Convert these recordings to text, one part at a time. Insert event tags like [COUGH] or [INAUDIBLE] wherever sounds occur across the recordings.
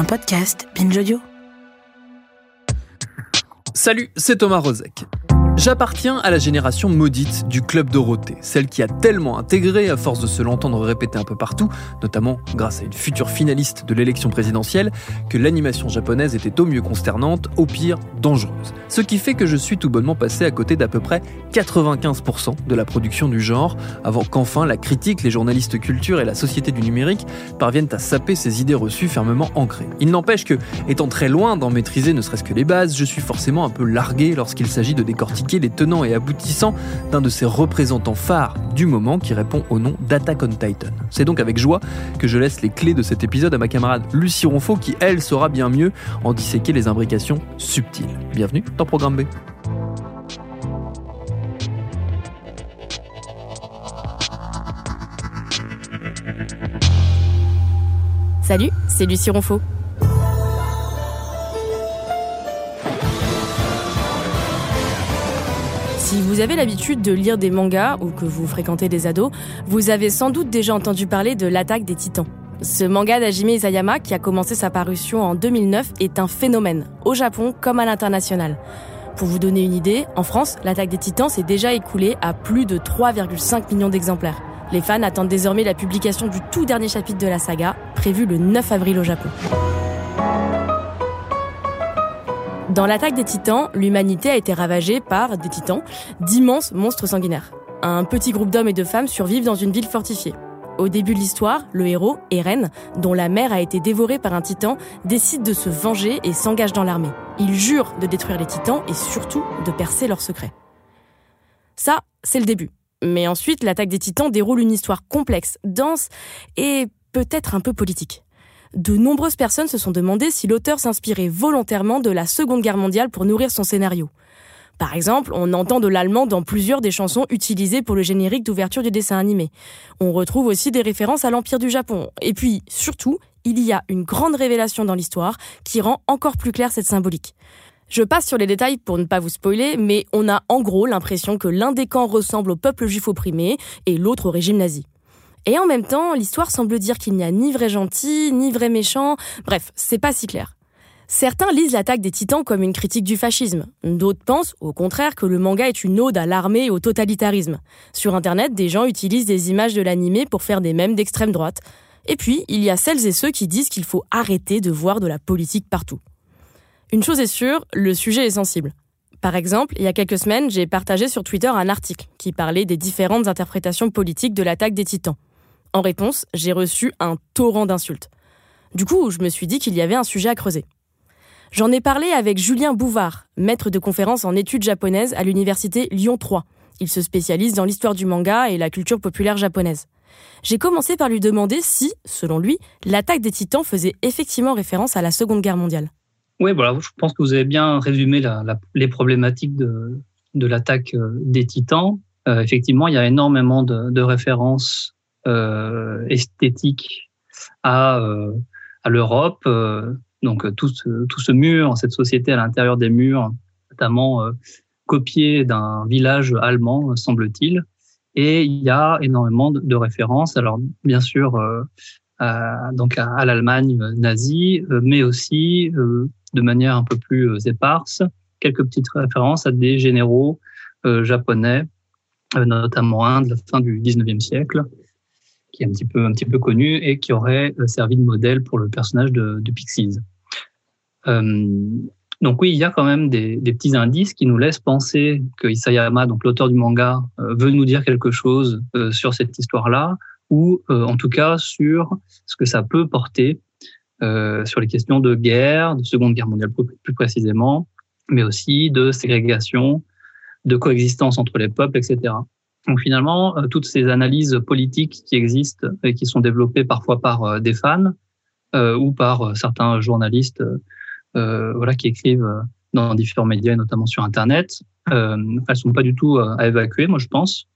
Un podcast Binge Audio. Salut, c'est Thomas Rozek. J'appartiens à la génération maudite du Club Dorothée, celle qui a tellement intégré, à force de se l'entendre répéter un peu partout, notamment grâce à une future finaliste de l'élection présidentielle, que l'animation japonaise était au mieux consternante, au pire dangereuse. Ce qui fait que je suis tout bonnement passé à côté d'à peu près 95% de la production du genre, avant qu'enfin la critique, les journalistes culture et la société du numérique parviennent à saper ces idées reçues fermement ancrées. Il n'empêche que, étant très loin d'en maîtriser ne serait-ce que les bases, je suis forcément un peu largué lorsqu'il s'agit de décortiquer les tenants et aboutissants d'un de ses représentants phares du moment qui répond au nom d'Attack on Titan. C'est donc avec joie que je laisse les clés de cet épisode à ma camarade Lucie Ronfaux qui, elle, saura bien mieux en disséquer les imbrications subtiles. Bienvenue dans Programme B. Salut, c'est Lucie Ronfaux. Vous avez l'habitude de lire des mangas ou que vous fréquentez des ados, vous avez sans doute déjà entendu parler de l'attaque des titans. Ce manga d'Hajime Isayama, qui a commencé sa parution en 2009, est un phénomène, au Japon comme à l'international. Pour vous donner une idée, en France, l'attaque des titans s'est déjà écoulée à plus de 3,5 millions d'exemplaires. Les fans attendent désormais la publication du tout dernier chapitre de la saga, prévu le 9 avril au Japon. Dans l'attaque des titans, l'humanité a été ravagée par des titans, d'immenses monstres sanguinaires. Un petit groupe d'hommes et de femmes survivent dans une ville fortifiée. Au début de l'histoire, le héros, Eren, dont la mère a été dévorée par un titan, décide de se venger et s'engage dans l'armée. Il jure de détruire les titans et surtout de percer leurs secrets. Ça, c'est le début. Mais ensuite, l'attaque des titans déroule une histoire complexe, dense et peut-être un peu politique de nombreuses personnes se sont demandé si l'auteur s'inspirait volontairement de la Seconde Guerre mondiale pour nourrir son scénario. Par exemple, on entend de l'allemand dans plusieurs des chansons utilisées pour le générique d'ouverture du dessin animé. On retrouve aussi des références à l'Empire du Japon. Et puis, surtout, il y a une grande révélation dans l'histoire qui rend encore plus claire cette symbolique. Je passe sur les détails pour ne pas vous spoiler, mais on a en gros l'impression que l'un des camps ressemble au peuple juif opprimé et l'autre au régime nazi. Et en même temps, l'histoire semble dire qu'il n'y a ni vrai gentil, ni vrai méchant. Bref, c'est pas si clair. Certains lisent l'attaque des titans comme une critique du fascisme. D'autres pensent, au contraire, que le manga est une ode à l'armée et au totalitarisme. Sur internet, des gens utilisent des images de l'animé pour faire des mèmes d'extrême droite. Et puis, il y a celles et ceux qui disent qu'il faut arrêter de voir de la politique partout. Une chose est sûre, le sujet est sensible. Par exemple, il y a quelques semaines, j'ai partagé sur Twitter un article qui parlait des différentes interprétations politiques de l'attaque des titans. En réponse, j'ai reçu un torrent d'insultes. Du coup, je me suis dit qu'il y avait un sujet à creuser. J'en ai parlé avec Julien Bouvard, maître de conférence en études japonaises à l'université Lyon 3. Il se spécialise dans l'histoire du manga et la culture populaire japonaise. J'ai commencé par lui demander si, selon lui, l'attaque des titans faisait effectivement référence à la Seconde Guerre mondiale. Oui, voilà, je pense que vous avez bien résumé les problématiques de, l'attaque euh, des titans. Euh, effectivement, il y a énormément de références esthétique à, euh, à l'Europe. Euh, donc tout ce, tout ce mur, cette société à l'intérieur des murs, notamment copié d'un village allemand, semble-t-il. Et il y a énormément de, références. Alors bien sûr, à, donc à, l'Allemagne nazie, mais aussi de manière un peu plus éparse, quelques petites références à des généraux japonais, notamment un de la fin du 19e siècle, qui est un petit peu, connu et qui aurait euh, servi de modèle pour le personnage de, Pixies. Euh, donc oui, il y a quand même des, petits indices qui nous laissent penser que Isayama, donc l'auteur du manga, euh, veut nous dire quelque chose sur cette histoire-là, ou en tout cas sur ce que ça peut porter sur les questions de guerre, de Seconde Guerre mondiale plus précisément, mais aussi de ségrégation, de coexistence entre les peuples, etc. Donc finalement, toutes ces analyses politiques qui existent et qui sont développées parfois par des fans ou par certains journalistes voilà, qui écrivent dans différents médias, notamment sur Internet, elles sont pas du tout à évacuer, moi je pense.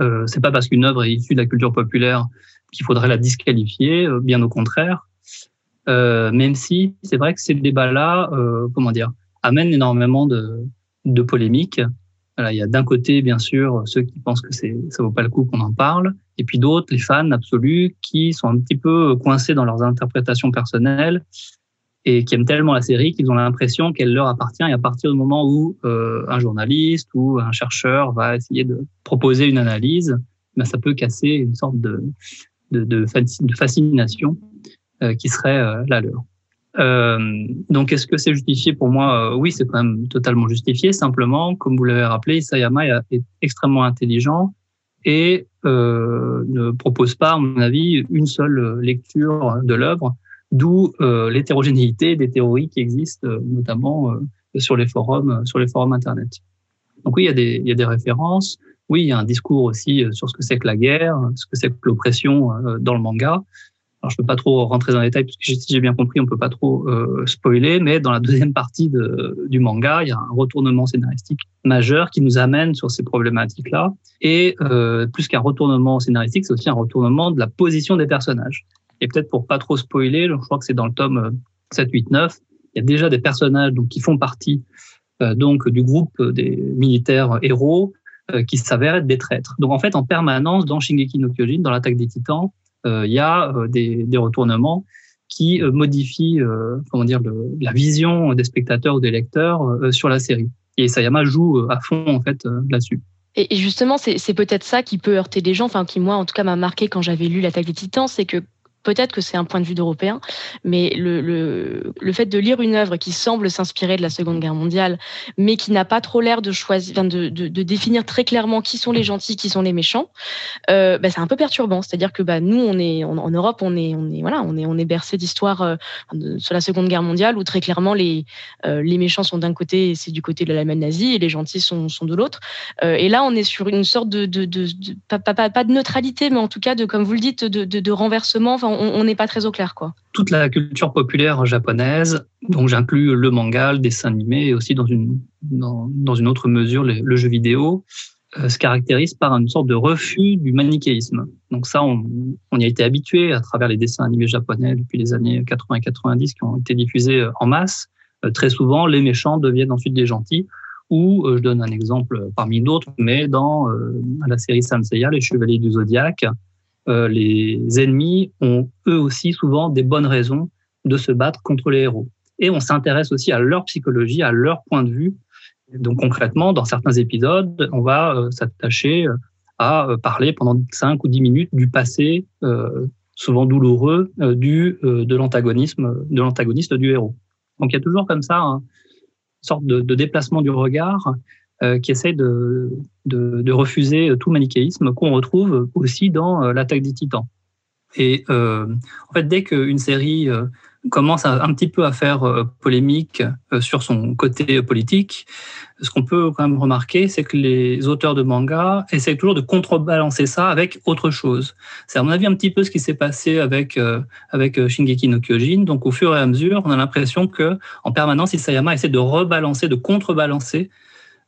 Euh, c'est pas parce qu'une œuvre est issue de la culture populaire qu'il faudrait la disqualifier, euh, bien au contraire. Euh, même si c'est vrai que ces débats-là, euh, comment dire, amènent énormément de, de polémiques. Il y a d'un côté, bien sûr, ceux qui pensent que c'est ça vaut pas le coup qu'on en parle, et puis d'autres, les fans absolus, qui sont un petit peu coincés dans leurs interprétations personnelles et qui aiment tellement la série qu'ils ont l'impression qu'elle leur appartient. Et à partir du moment où euh, un journaliste ou un chercheur va essayer de proposer une analyse, ben ça peut casser une sorte de, fascination euh, qui serait euh, la leur. Euh, donc, est-ce que c'est justifié pour moi? Oui, c'est quand même totalement justifié. Simplement, comme vous l'avez rappelé, Isayama est extrêmement intelligent et ne propose pas, à mon avis, une seule lecture de l'œuvre D'où euh, l'hétérogénéité des théories qui existent, euh, notamment euh, sur les forums, sur les forums internet. Donc oui, il y a des références. Oui, il y a un discours aussi sur ce que c'est que la guerre, ce que c'est que l'oppression dans le manga. Alors, je peux pas trop rentrer dans les détails parce que si j'ai bien compris, on peut pas trop euh, spoiler, mais dans la deuxième partie de, du manga, il y a un retournement scénaristique majeur qui nous amène sur ces problématiques-là. Et euh, plus qu'un retournement scénaristique, c'est aussi un retournement de la position des personnages. Et peut-être pour pas trop spoiler, je crois que c'est dans le tome 7, 8, 9, il y a déjà des personnages donc, qui font partie euh, donc du groupe des militaires héros euh, qui s'avèrent être des traîtres. Donc en fait, en permanence, dans Shingeki no Kyojin, dans l'attaque des titans, il y a des, des, retournements qui modifient comment dire, la vision des spectateurs ou des lecteurs sur la série. Et Sayama joue à fond en fait là-dessus. Et justement, c'est peut-être ça qui peut heurter les gens, enfin qui moi en tout cas m'a marqué quand j'avais lu l'attaque des Titans, c'est que peut-être que c'est un point de vue d'Européen, mais le, le, le, fait de lire une œuvre qui semble s'inspirer de la Seconde Guerre mondiale, mais qui n'a pas trop l'air de choisir, de, de, définir très clairement qui sont les gentils, qui sont les méchants, euh, bah, c'est un peu perturbant. C'est-à-dire que bah, nous, on est en Europe, on est, on est voilà, on est, on est bercé d'histoires euh, sur la Seconde Guerre mondiale où très clairement les, euh, les méchants sont d'un côté, et c'est du côté de l'Allemagne nazie, et les gentils sont, sont de l'autre. Euh, et là, on est sur une sorte de, de, pas, pas, pas, de neutralité, mais en tout cas de, comme vous le dites, de, renversement. On n'est pas très au clair, quoi. Toute la culture populaire japonaise, dont j'inclus le manga, le dessin animé et aussi dans une, dans, dans une autre mesure le, jeu vidéo, euh, se caractérise par une sorte de refus du manichéisme. Donc ça, on, on y a été habitué à travers les dessins animés japonais depuis les années 80 et 90 qui ont été diffusés euh, en masse. Euh, très souvent, les méchants deviennent ensuite des gentils. Ou, je donne un exemple parmi d'autres, mais dans la série Sanseiya, les Chevaliers du Zodiaque, euh, les ennemis ont eux aussi souvent des bonnes raisons de se battre contre les héros. Et on s'intéresse aussi à leur psychologie, à leur point de vue. Donc concrètement, dans certains épisodes, on va euh, s'attacher euh, à parler pendant 5 ou 10 minutes du passé, souvent douloureux, du, de l'antagonisme, de l'antagoniste du héros. Donc il y a toujours comme ça hein, une sorte de, déplacement du regard euh, qui essaie de, refuser tout manichéisme qu'on retrouve aussi dans euh, l'attaque des titans. Et euh, en fait, dès qu'une série euh, commence un petit peu à faire polémique sur son côté politique, ce qu'on peut quand même remarquer, c'est que les auteurs de manga essaient toujours de contrebalancer ça avec autre chose. C'est à mon avis un petit peu ce qui s'est passé avec avec Shingeki no Kyojin. Donc au fur et à mesure, on a l'impression que en permanence, Isayama essaie de rebalancer, de contrebalancer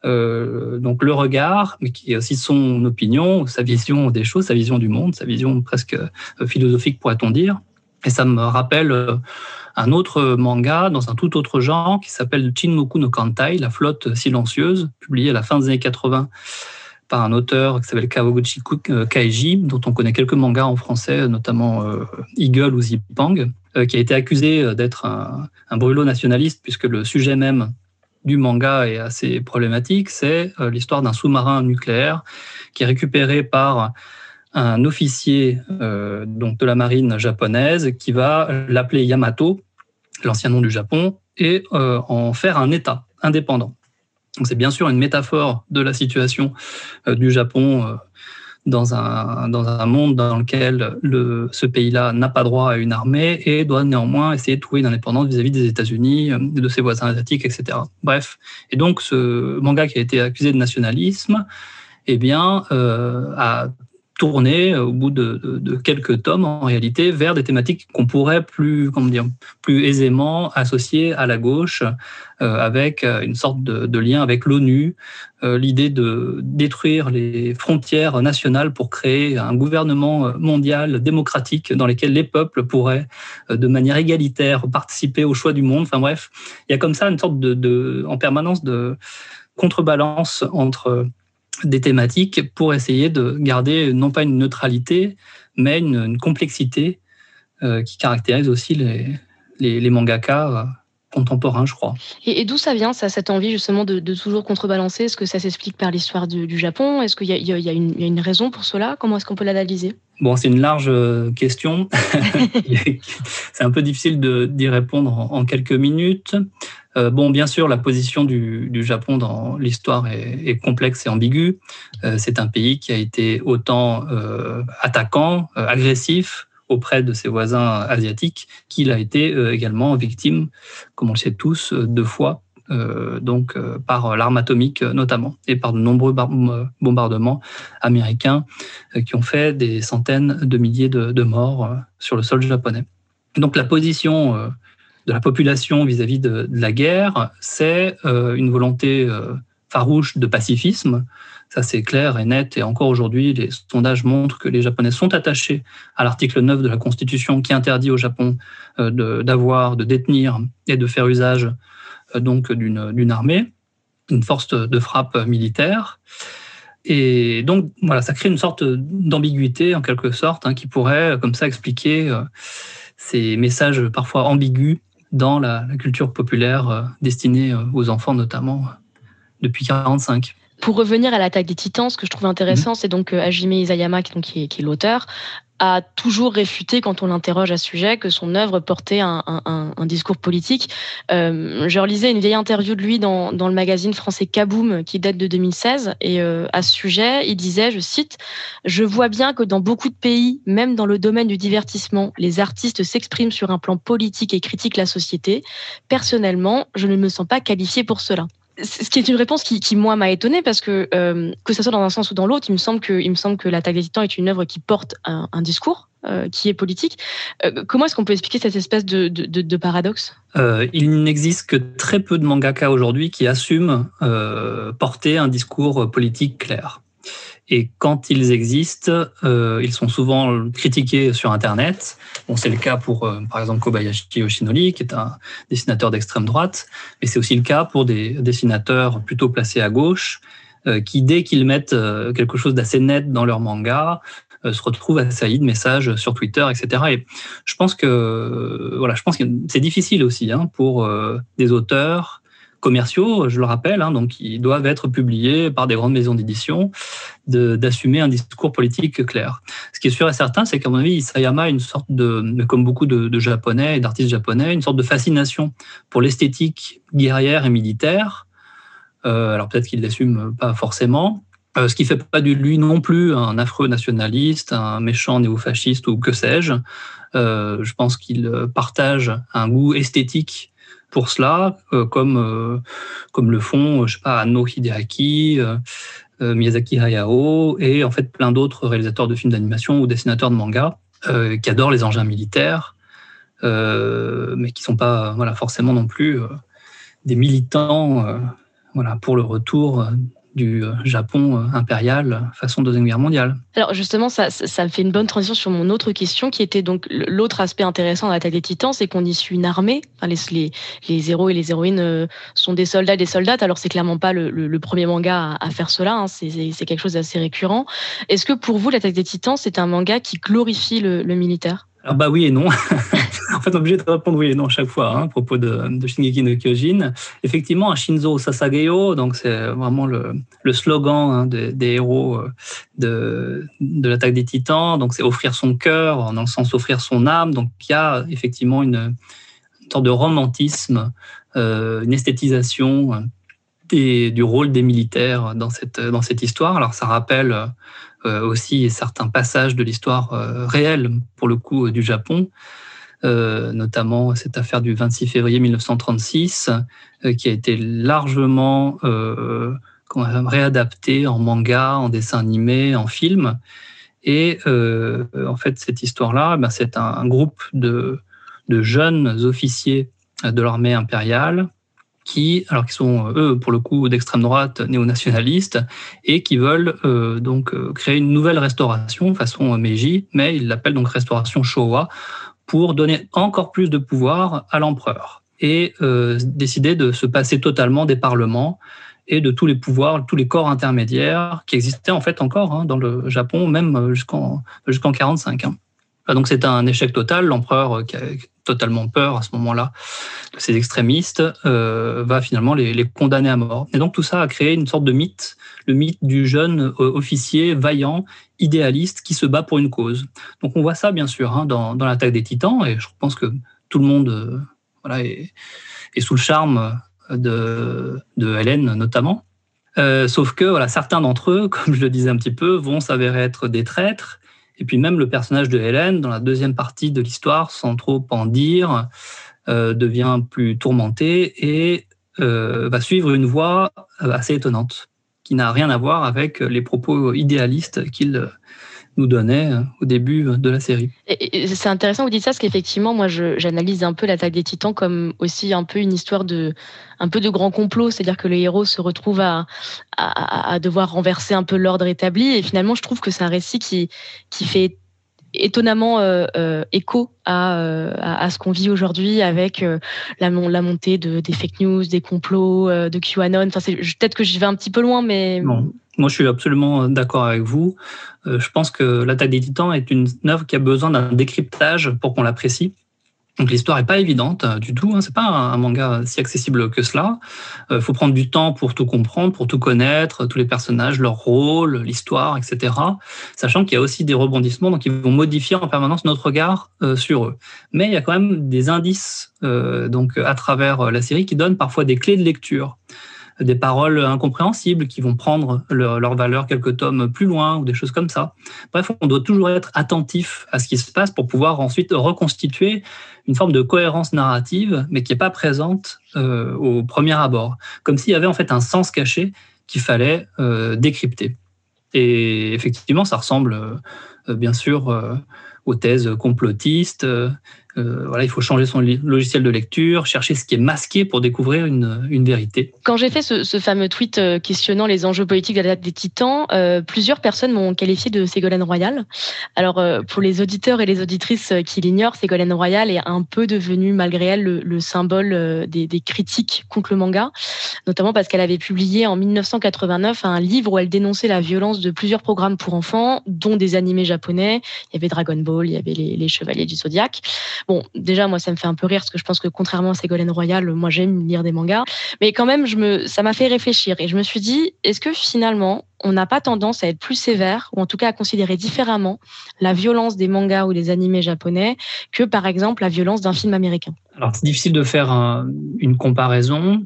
euh, donc le regard, mais qui est aussi son opinion, sa vision des choses, sa vision du monde, sa vision presque euh, philosophique pourrait-on dire. Et ça me rappelle euh, un autre manga dans un tout autre genre qui s'appelle Chinmoku no Kantai, la flotte silencieuse, publié à la fin des années 80 par un auteur qui s'appelle Kawaguchi Kaiji, dont on connaît quelques mangas en français, notamment Eagle ou Zipang, qui a été accusé d'être un, un brûlot nationaliste puisque le sujet même du manga est assez problématique, c'est euh, l'histoire d'un sous-marin nucléaire qui est récupéré par un officier euh, donc de la marine japonaise qui va l'appeler Yamato, l'ancien nom du Japon, et euh, en faire un État indépendant. C'est bien sûr une métaphore de la situation du Japon dans un, dans un monde dans lequel le, ce pays-là n'a pas droit à une armée et doit néanmoins essayer de trouver une indépendance vis-à-vis des États-Unis, euh, de ses voisins asiatiques, etc. Bref. Et donc, ce manga qui a été accusé de nationalisme eh bien, a tourné au bout de, quelques tomes en réalité vers des thématiques qu'on pourrait plus comment dire plus aisément associer à la gauche euh, avec euh, une sorte de, lien avec l'ONU euh, l'idée de détruire les frontières nationales pour créer un gouvernement mondial démocratique dans lequel les peuples pourraient de manière égalitaire participer au choix du monde. Enfin bref il y a comme ça une sorte de, de en permanence de contrebalance entre des thématiques pour essayer de garder non pas une neutralité, mais une, complexité euh, qui caractérise aussi les, les, mangaka euh, contemporains, je crois. Et, d'où ça vient, ça, cette envie justement de, toujours contrebalancer? Est-ce que ça s'explique par l'histoire du, Japon? Est-ce qu'il y, y, a une raison pour cela? Comment est-ce qu'on peut l'analyser? Bon, c'est une large euh, question. [LAUGHS] c'est un peu difficile d'y répondre en, quelques minutes. Euh, bon, bien sûr, la position du, Japon dans l'histoire est, complexe et ambiguë. Euh, c'est un pays qui a été autant attaquant, agressif auprès de ses voisins asiatiques qu'il a été également victime, comme on le sait tous, deux fois euh, donc euh, par l'arme atomique notamment, et par de nombreux bombardements américains euh, qui ont fait des centaines de milliers de, morts sur le sol japonais. Donc la position de la population vis-à-vis de, la guerre, c'est une volonté farouche de pacifisme. Ça, c'est clair et net. Et encore aujourd'hui, les sondages montrent que les Japonais sont attachés à l'article 9 de la Constitution qui interdit au Japon d'avoir, de détenir et de faire usage donc d'une armée, une force de frappe militaire. Et donc, voilà, ça crée une sorte d'ambiguïté, en quelque sorte, hein, qui pourrait, comme ça, expliquer euh, ces messages parfois ambigus dans la, culture populaire euh, destinée euh, aux enfants, notamment, depuis 1945. Pour revenir à l'attaque des titans, ce que je trouve intéressant, mmh. c'est donc Hajime Isayama, qui est qui a toujours réfuté, quand on l'interroge à ce sujet, que son œuvre portait un, discours politique. Euh, je relisais une vieille interview de lui dans, le magazine français Kaboom, qui date de 2016, et euh, à ce sujet, il disait, je cite, Je vois bien que dans beaucoup de pays, même dans le domaine du divertissement, les artistes s'expriment sur un plan politique et critiquent la société. Personnellement, je ne me sens pas qualifié pour cela ce qui est une réponse qui, moi, m'a étonnée parce que, euh, que ce soit dans un sens ou dans l'autre, il me semble que, il me semble que l'attaque des titans est une œuvre qui porte un, discours euh, qui est politique. Euh, comment est-ce qu'on peut expliquer cette espèce de, de, paradoxe? Il n'existe que très peu de mangaka aujourd'hui qui assument porter un discours politique clair. Et quand ils existent, euh, ils sont souvent critiqués sur Internet. Bon, c'est le cas pour, euh, par exemple, Kobayashi Yoshinori, qui est un dessinateur d'extrême droite, mais c'est aussi le cas pour des dessinateurs plutôt placés à gauche, euh, qui, dès qu'ils mettent euh, quelque chose d'assez net dans leur manga, euh, se retrouvent assaillis de messages sur Twitter, etc. Et je pense que, voilà, je pense que c'est difficile aussi hein, pour des auteurs commerciaux, je le rappelle, hein, donc ils doivent être publiés par des grandes maisons d'édition, d'assumer un discours politique clair. Ce qui est sûr et certain, c'est qu'à mon avis, Isayama a une sorte de, comme beaucoup de, japonais et d'artistes japonais, une sorte de fascination pour l'esthétique guerrière et militaire. Euh, alors peut-être qu'il l'assume pas forcément, euh, ce qui fait pas de lui non plus un affreux nationaliste, un méchant néo-fasciste ou que sais-je. Euh, je pense qu'il partage un goût esthétique pour cela, euh, comme, euh, comme le font, je sais pas, Anno Hideaki, euh, Miyazaki Hayao et en fait plein d'autres réalisateurs de films d'animation ou dessinateurs de manga qui adorent les engins militaires, mais qui sont pas voilà forcément non plus des militants voilà pour le retour du euh, Japon euh, impérial façon Deuxième Guerre mondiale. Alors justement, ça, ça me fait une bonne transition sur mon autre question, qui était donc l'autre aspect intéressant de l'attaque des Titans, c'est qu'on suit une armée. les, les, les, héros et les héroïnes euh, sont des soldats, des soldates. Alors c'est clairement pas le, premier manga à, faire cela. Hein. C'est quelque chose d'assez récurrent. Est-ce que pour vous, l'attaque des Titans, c'est un manga qui glorifie le militaire? Alors bah oui et non. [LAUGHS] en fait, obligé de répondre oui et non à chaque fois hein, à propos de, de, Shingeki no Kyojin. Effectivement, un Shinzo Sasageyo, donc c'est vraiment le, slogan hein, des, héros euh, de, l'attaque des Titans. Donc c'est offrir son cœur, dans le sens offrir son âme. Donc il y a effectivement une, une sorte de romantisme, euh, une esthétisation euh, du rôle des militaires dans cette dans cette histoire. Alors ça rappelle aussi certains passages de l'histoire euh, réelle, pour le coup, du Japon. Euh, notamment cette affaire du 26 février 1936, qui a été largement qu'on a réadapté en manga, en dessin animé, en film. Et en fait, cette histoire-là, ben, c'est un, groupe de jeunes officiers de l'armée impériale qui, alors qui sont eux pour le coup d'extrême droite néo-nationalistes et qui veulent euh, donc euh, créer une nouvelle restauration façon Meiji, mais ils l'appellent donc restauration Showa pour donner encore plus de pouvoir à l'empereur et euh, décider de se passer totalement des parlements et de tous les pouvoirs, tous les corps intermédiaires qui existaient en fait encore hein, dans le Japon, même jusqu'en jusqu'en 45. Hein. Donc c'est un échec total. L'empereur qui a totalement peur à ce moment-là de ces extrémistes, euh, va finalement les, condamner à mort. Et donc tout ça a créé une sorte de mythe, le mythe du jeune euh, officier vaillant, idéaliste, qui se bat pour une cause. Donc on voit ça bien sûr hein, dans, l'attaque des titans, et je pense que tout le monde euh, est, sous le charme de, Hélène notamment. Euh, sauf que voilà, certains d'entre eux, [LAUGHS] comme je le disais un petit peu, vont s'avérer être des traîtres et puis même le personnage de Hélène, dans la deuxième partie de l'histoire, sans trop en dire, euh, devient plus tourmenté et euh, va suivre une voie assez étonnante, qui n'a rien à voir avec les propos idéalistes qu'il nous donnait euh, au début de la série. C'est intéressant vous dites ça parce qu'effectivement moi j'analyse un peu l'attaque des Titans comme aussi un peu une histoire de un peu de grand complot, c'est-à-dire que les héros se retrouvent à, à, à devoir renverser un peu l'ordre établi et finalement je trouve que c'est un récit qui qui fait étonnamment euh, euh, écho à, euh, à, ce qu'on vit aujourd'hui avec la, montée de, des fake news, des complots, de QAnon. Enfin, peut-être que j'y vais un petit peu loin, mais... Moi, je suis absolument d'accord avec vous. je pense que l'attaque des titans est une œuvre qui a besoin d'un décryptage pour qu'on l'apprécie. Donc l'histoire est pas évidente euh, du tout. Hein. C'est pas un, manga si accessible que cela. Il euh, faut prendre du temps pour tout comprendre, pour tout connaître, tous les personnages, leur rôle, l'histoire, etc. Sachant qu'il y a aussi des rebondissements, donc ils vont modifier en permanence notre regard euh, sur eux. Mais il y a quand même des indices donc à travers la série qui donnent parfois des clés de lecture des paroles incompréhensibles qui vont prendre leur, leur, valeur quelques tomes plus loin ou des choses comme ça. Bref, on doit toujours être attentif à ce qui se passe pour pouvoir ensuite reconstituer une forme de cohérence narrative, mais qui n'est pas présente euh, au premier abord, comme s'il y avait en fait un sens caché qu'il fallait euh, décrypter. Et effectivement, ça ressemble euh, bien sûr aux thèses complotistes, il faut changer son logiciel de lecture, chercher ce qui est masqué pour découvrir une, une vérité. Quand j'ai fait ce, fameux tweet euh, questionnant les enjeux politiques de la date des Titans, euh, plusieurs personnes m'ont qualifié de Ségolène Royal. Alors, euh, pour les auditeurs et les auditrices qui l'ignorent, Ségolène Royal est un peu devenue, malgré elle, le, le symbole des, des, critiques contre le manga, notamment parce qu'elle avait publié en 1989 un livre où elle dénonçait la violence de plusieurs programmes pour enfants, dont des animés japonais. Il y avait Dragon Ball, il y avait les, les Chevaliers du Zodiaque. Bon, déjà, moi, ça me fait un peu rire parce que je pense que contrairement à Ségolène Royal, moi, j'aime lire des mangas. Mais quand même, je me, ça m'a fait réfléchir et je me suis dit, est-ce que finalement, on n'a pas tendance à être plus sévère ou en tout cas à considérer différemment la violence des mangas ou des animés japonais que, par exemple, la violence d'un film américain? Alors, c'est difficile de faire un, une comparaison.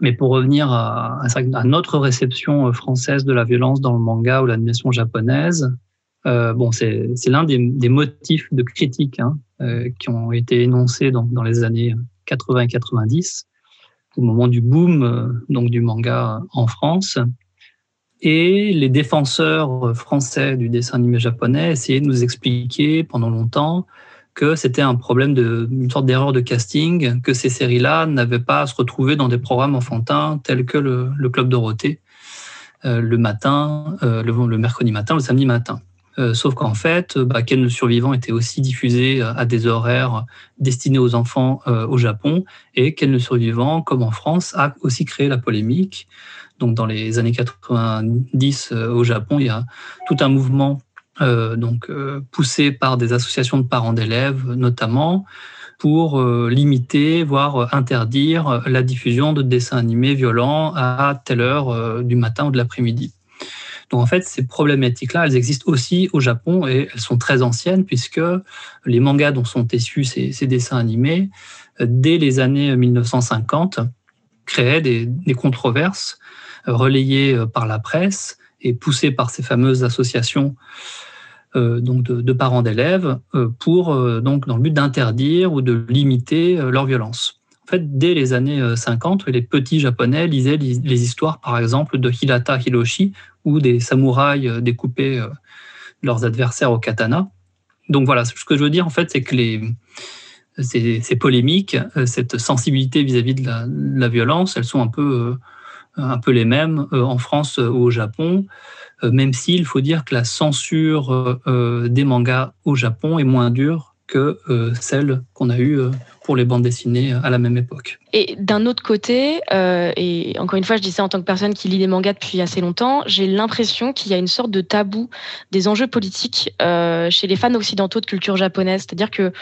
Mais pour revenir à, à, notre réception française de la violence dans le manga ou l'animation japonaise, euh, bon, c'est l'un des, des, motifs de critique hein, euh, qui ont été énoncés dans, les années 80 et 90, au moment du boom euh, donc du manga en France. Et les défenseurs français du dessin animé japonais essayaient de nous expliquer pendant longtemps que c'était un problème de une sorte d'erreur de casting, que ces séries-là n'avaient pas à se retrouver dans des programmes enfantins tels que le, le Club Dorothée euh, le matin, euh, le, le mercredi matin, le samedi matin. Euh, sauf qu'en fait, euh, bah, Ken le survivant était aussi diffusé euh, à des horaires destinés aux enfants au Japon, et Ken le survivant, comme en France, a aussi créé la polémique. Donc, dans les années 90 au Japon, il y a tout un mouvement donc poussé par des associations de parents d'élèves, notamment, pour limiter, voire interdire la diffusion de dessins animés violents à telle heure du matin ou de l'après-midi. Donc en fait, ces problématiques-là, elles existent aussi au Japon et elles sont très anciennes puisque les mangas dont sont issus ces, dessins animés, euh, dès les années 1950, créaient des, controverses euh, relayées euh, par la presse et poussées par ces fameuses associations donc de, parents d'élèves pour donc dans le but d'interdire ou de limiter leur violence. En En fait, dès les années 50, les petits japonais lisaient les histoires, par exemple, de Hirata Hiroshi, où des samouraïs découpaient leurs adversaires au katana. Donc voilà, ce que je veux dire, en fait, c'est que les, ces, polémiques, cette sensibilité vis-à-vis de, la, violence, elles sont un peu, un peu les mêmes en France ou au Japon. Euh, même s'il faut dire que la censure euh, euh, des mangas au Japon est moins dure que celle qu'on a eue pour les bandes dessinées à la même époque. Et d'un autre côté, et encore une fois, je dis ça en tant que personne qui lit des mangas depuis assez longtemps, j'ai l'impression qu'il y a une sorte de tabou des enjeux politiques chez les fans occidentaux de culture japonaise. C'est-à-dire que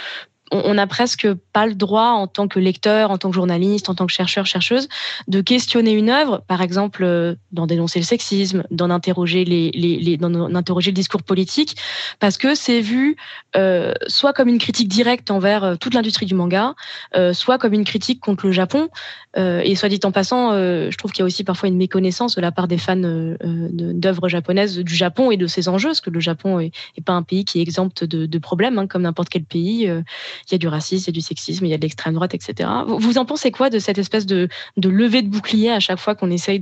on n'a presque pas le droit en tant que lecteur, en tant que journaliste, en tant que chercheur, chercheuse, de questionner une œuvre, par exemple, euh, d'en dénoncer le sexisme, d'en interroger les, interroger le discours politique, parce que c'est vu euh, soit comme une critique directe envers euh, toute l'industrie du manga, soit comme une critique contre le Japon. et soit dit en passant, je trouve qu'il y a aussi parfois une méconnaissance de la part des fans d'œuvres japonaises du Japon et de ses enjeux, parce que le Japon est, pas un pays qui est exempt de, problèmes, hein, comme n'importe quel pays il y a du racisme, il y a du sexisme, il y a de l'extrême droite, etc. Vous en pensez quoi de cette espèce de, levée de bouclier à chaque fois qu'on essaye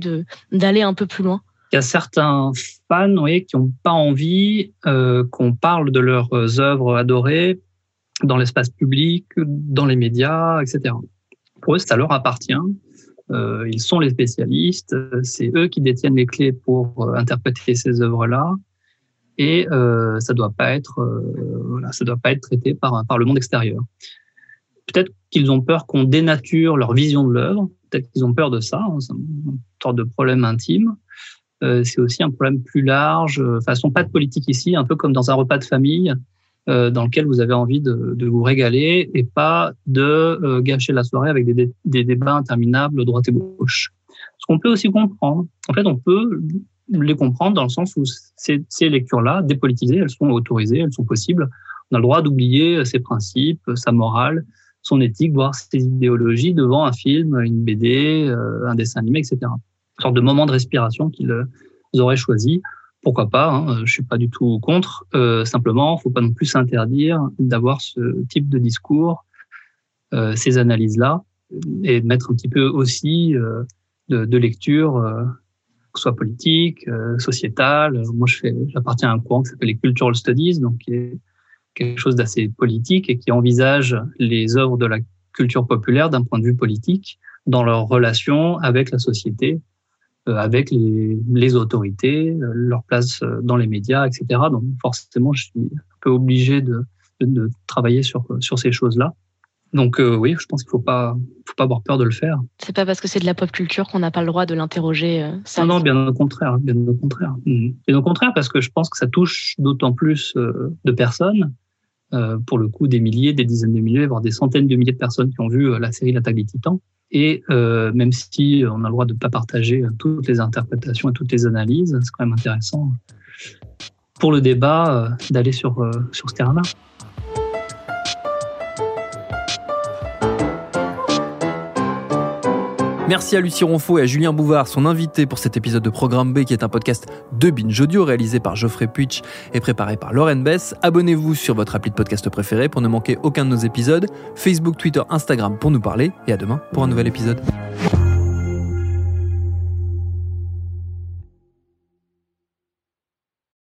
d'aller un peu plus loin? Il y a certains fans qui n'ont pas envie euh, qu'on parle de leurs œuvres adorées dans l'espace public, dans les médias, etc. Pour eux, ça leur appartient. Euh, ils sont les spécialistes. C'est eux qui détiennent les clés pour euh, interpréter ces œuvres-là et euh, ça doit pas être euh, voilà, ça doit pas être traité par par le monde extérieur. Peut-être qu'ils ont peur qu'on dénature leur vision de l'œuvre. Peut-être qu'ils ont peur de ça. Hein, c'est une sorte de problème intime. Euh, c'est aussi un problème plus large. Euh, façon pas de politique ici, un peu comme dans un repas de famille euh, dans lequel vous avez envie de, de vous régaler et pas de euh, gâcher la soirée avec des, des débats interminables droite et gauche. Ce qu'on peut aussi comprendre. En fait, on peut les comprendre dans le sens où ces, lectures-là, dépolitisées, elles sont autorisées, elles sont possibles. On a le droit d'oublier ses principes, sa morale, son éthique, voire ses idéologies devant un film, une BD, euh, un dessin animé, etc. Une sorte de moment de respiration qu'ils euh, auraient choisi. Pourquoi pas hein, Je suis pas du tout contre. Euh, simplement, faut pas non plus s'interdire d'avoir ce type de discours, euh, ces analyses-là, et mettre un petit peu aussi euh, de, lecture soit politique, euh, sociétal. Moi, je fais, j'appartiens à un courant qui s'appelle les Cultural Studies, donc qui est quelque chose d'assez politique et qui envisage les œuvres de la culture populaire d'un point de vue politique dans leur relation avec la société, euh, avec les, les autorités, euh, leur place euh, dans les médias, etc. Donc forcément, je suis un peu obligé de, de, de travailler sur, sur ces choses-là. Donc euh, oui, je pense qu'il faut pas, faut pas avoir peur de le faire. C'est pas parce que c'est de la pop culture qu'on n'a pas le droit de l'interroger. Euh, non, non, bien au contraire, bien au contraire. Mmh. Bien au contraire, parce que je pense que ça touche d'autant plus euh, de personnes, euh, pour le coup des milliers, des dizaines de milliers, voire des centaines de milliers de personnes qui ont vu la série L'attaque des Titans. Et même si on a le droit de ne pas partager toutes les interprétations et toutes les analyses, c'est quand même intéressant pour le débat d'aller sur sur ce terrain-là. Merci à Lucie Ronfaux et à Julien Bouvard, son invité pour cet épisode de Programme B, qui est un podcast de Binge Audio réalisé par Geoffrey Puitch et préparé par Lauren Bess. Abonnez-vous sur votre appli de podcast préféré pour ne manquer aucun de nos épisodes. Facebook, Twitter, Instagram pour nous parler. Et à demain pour un nouvel épisode.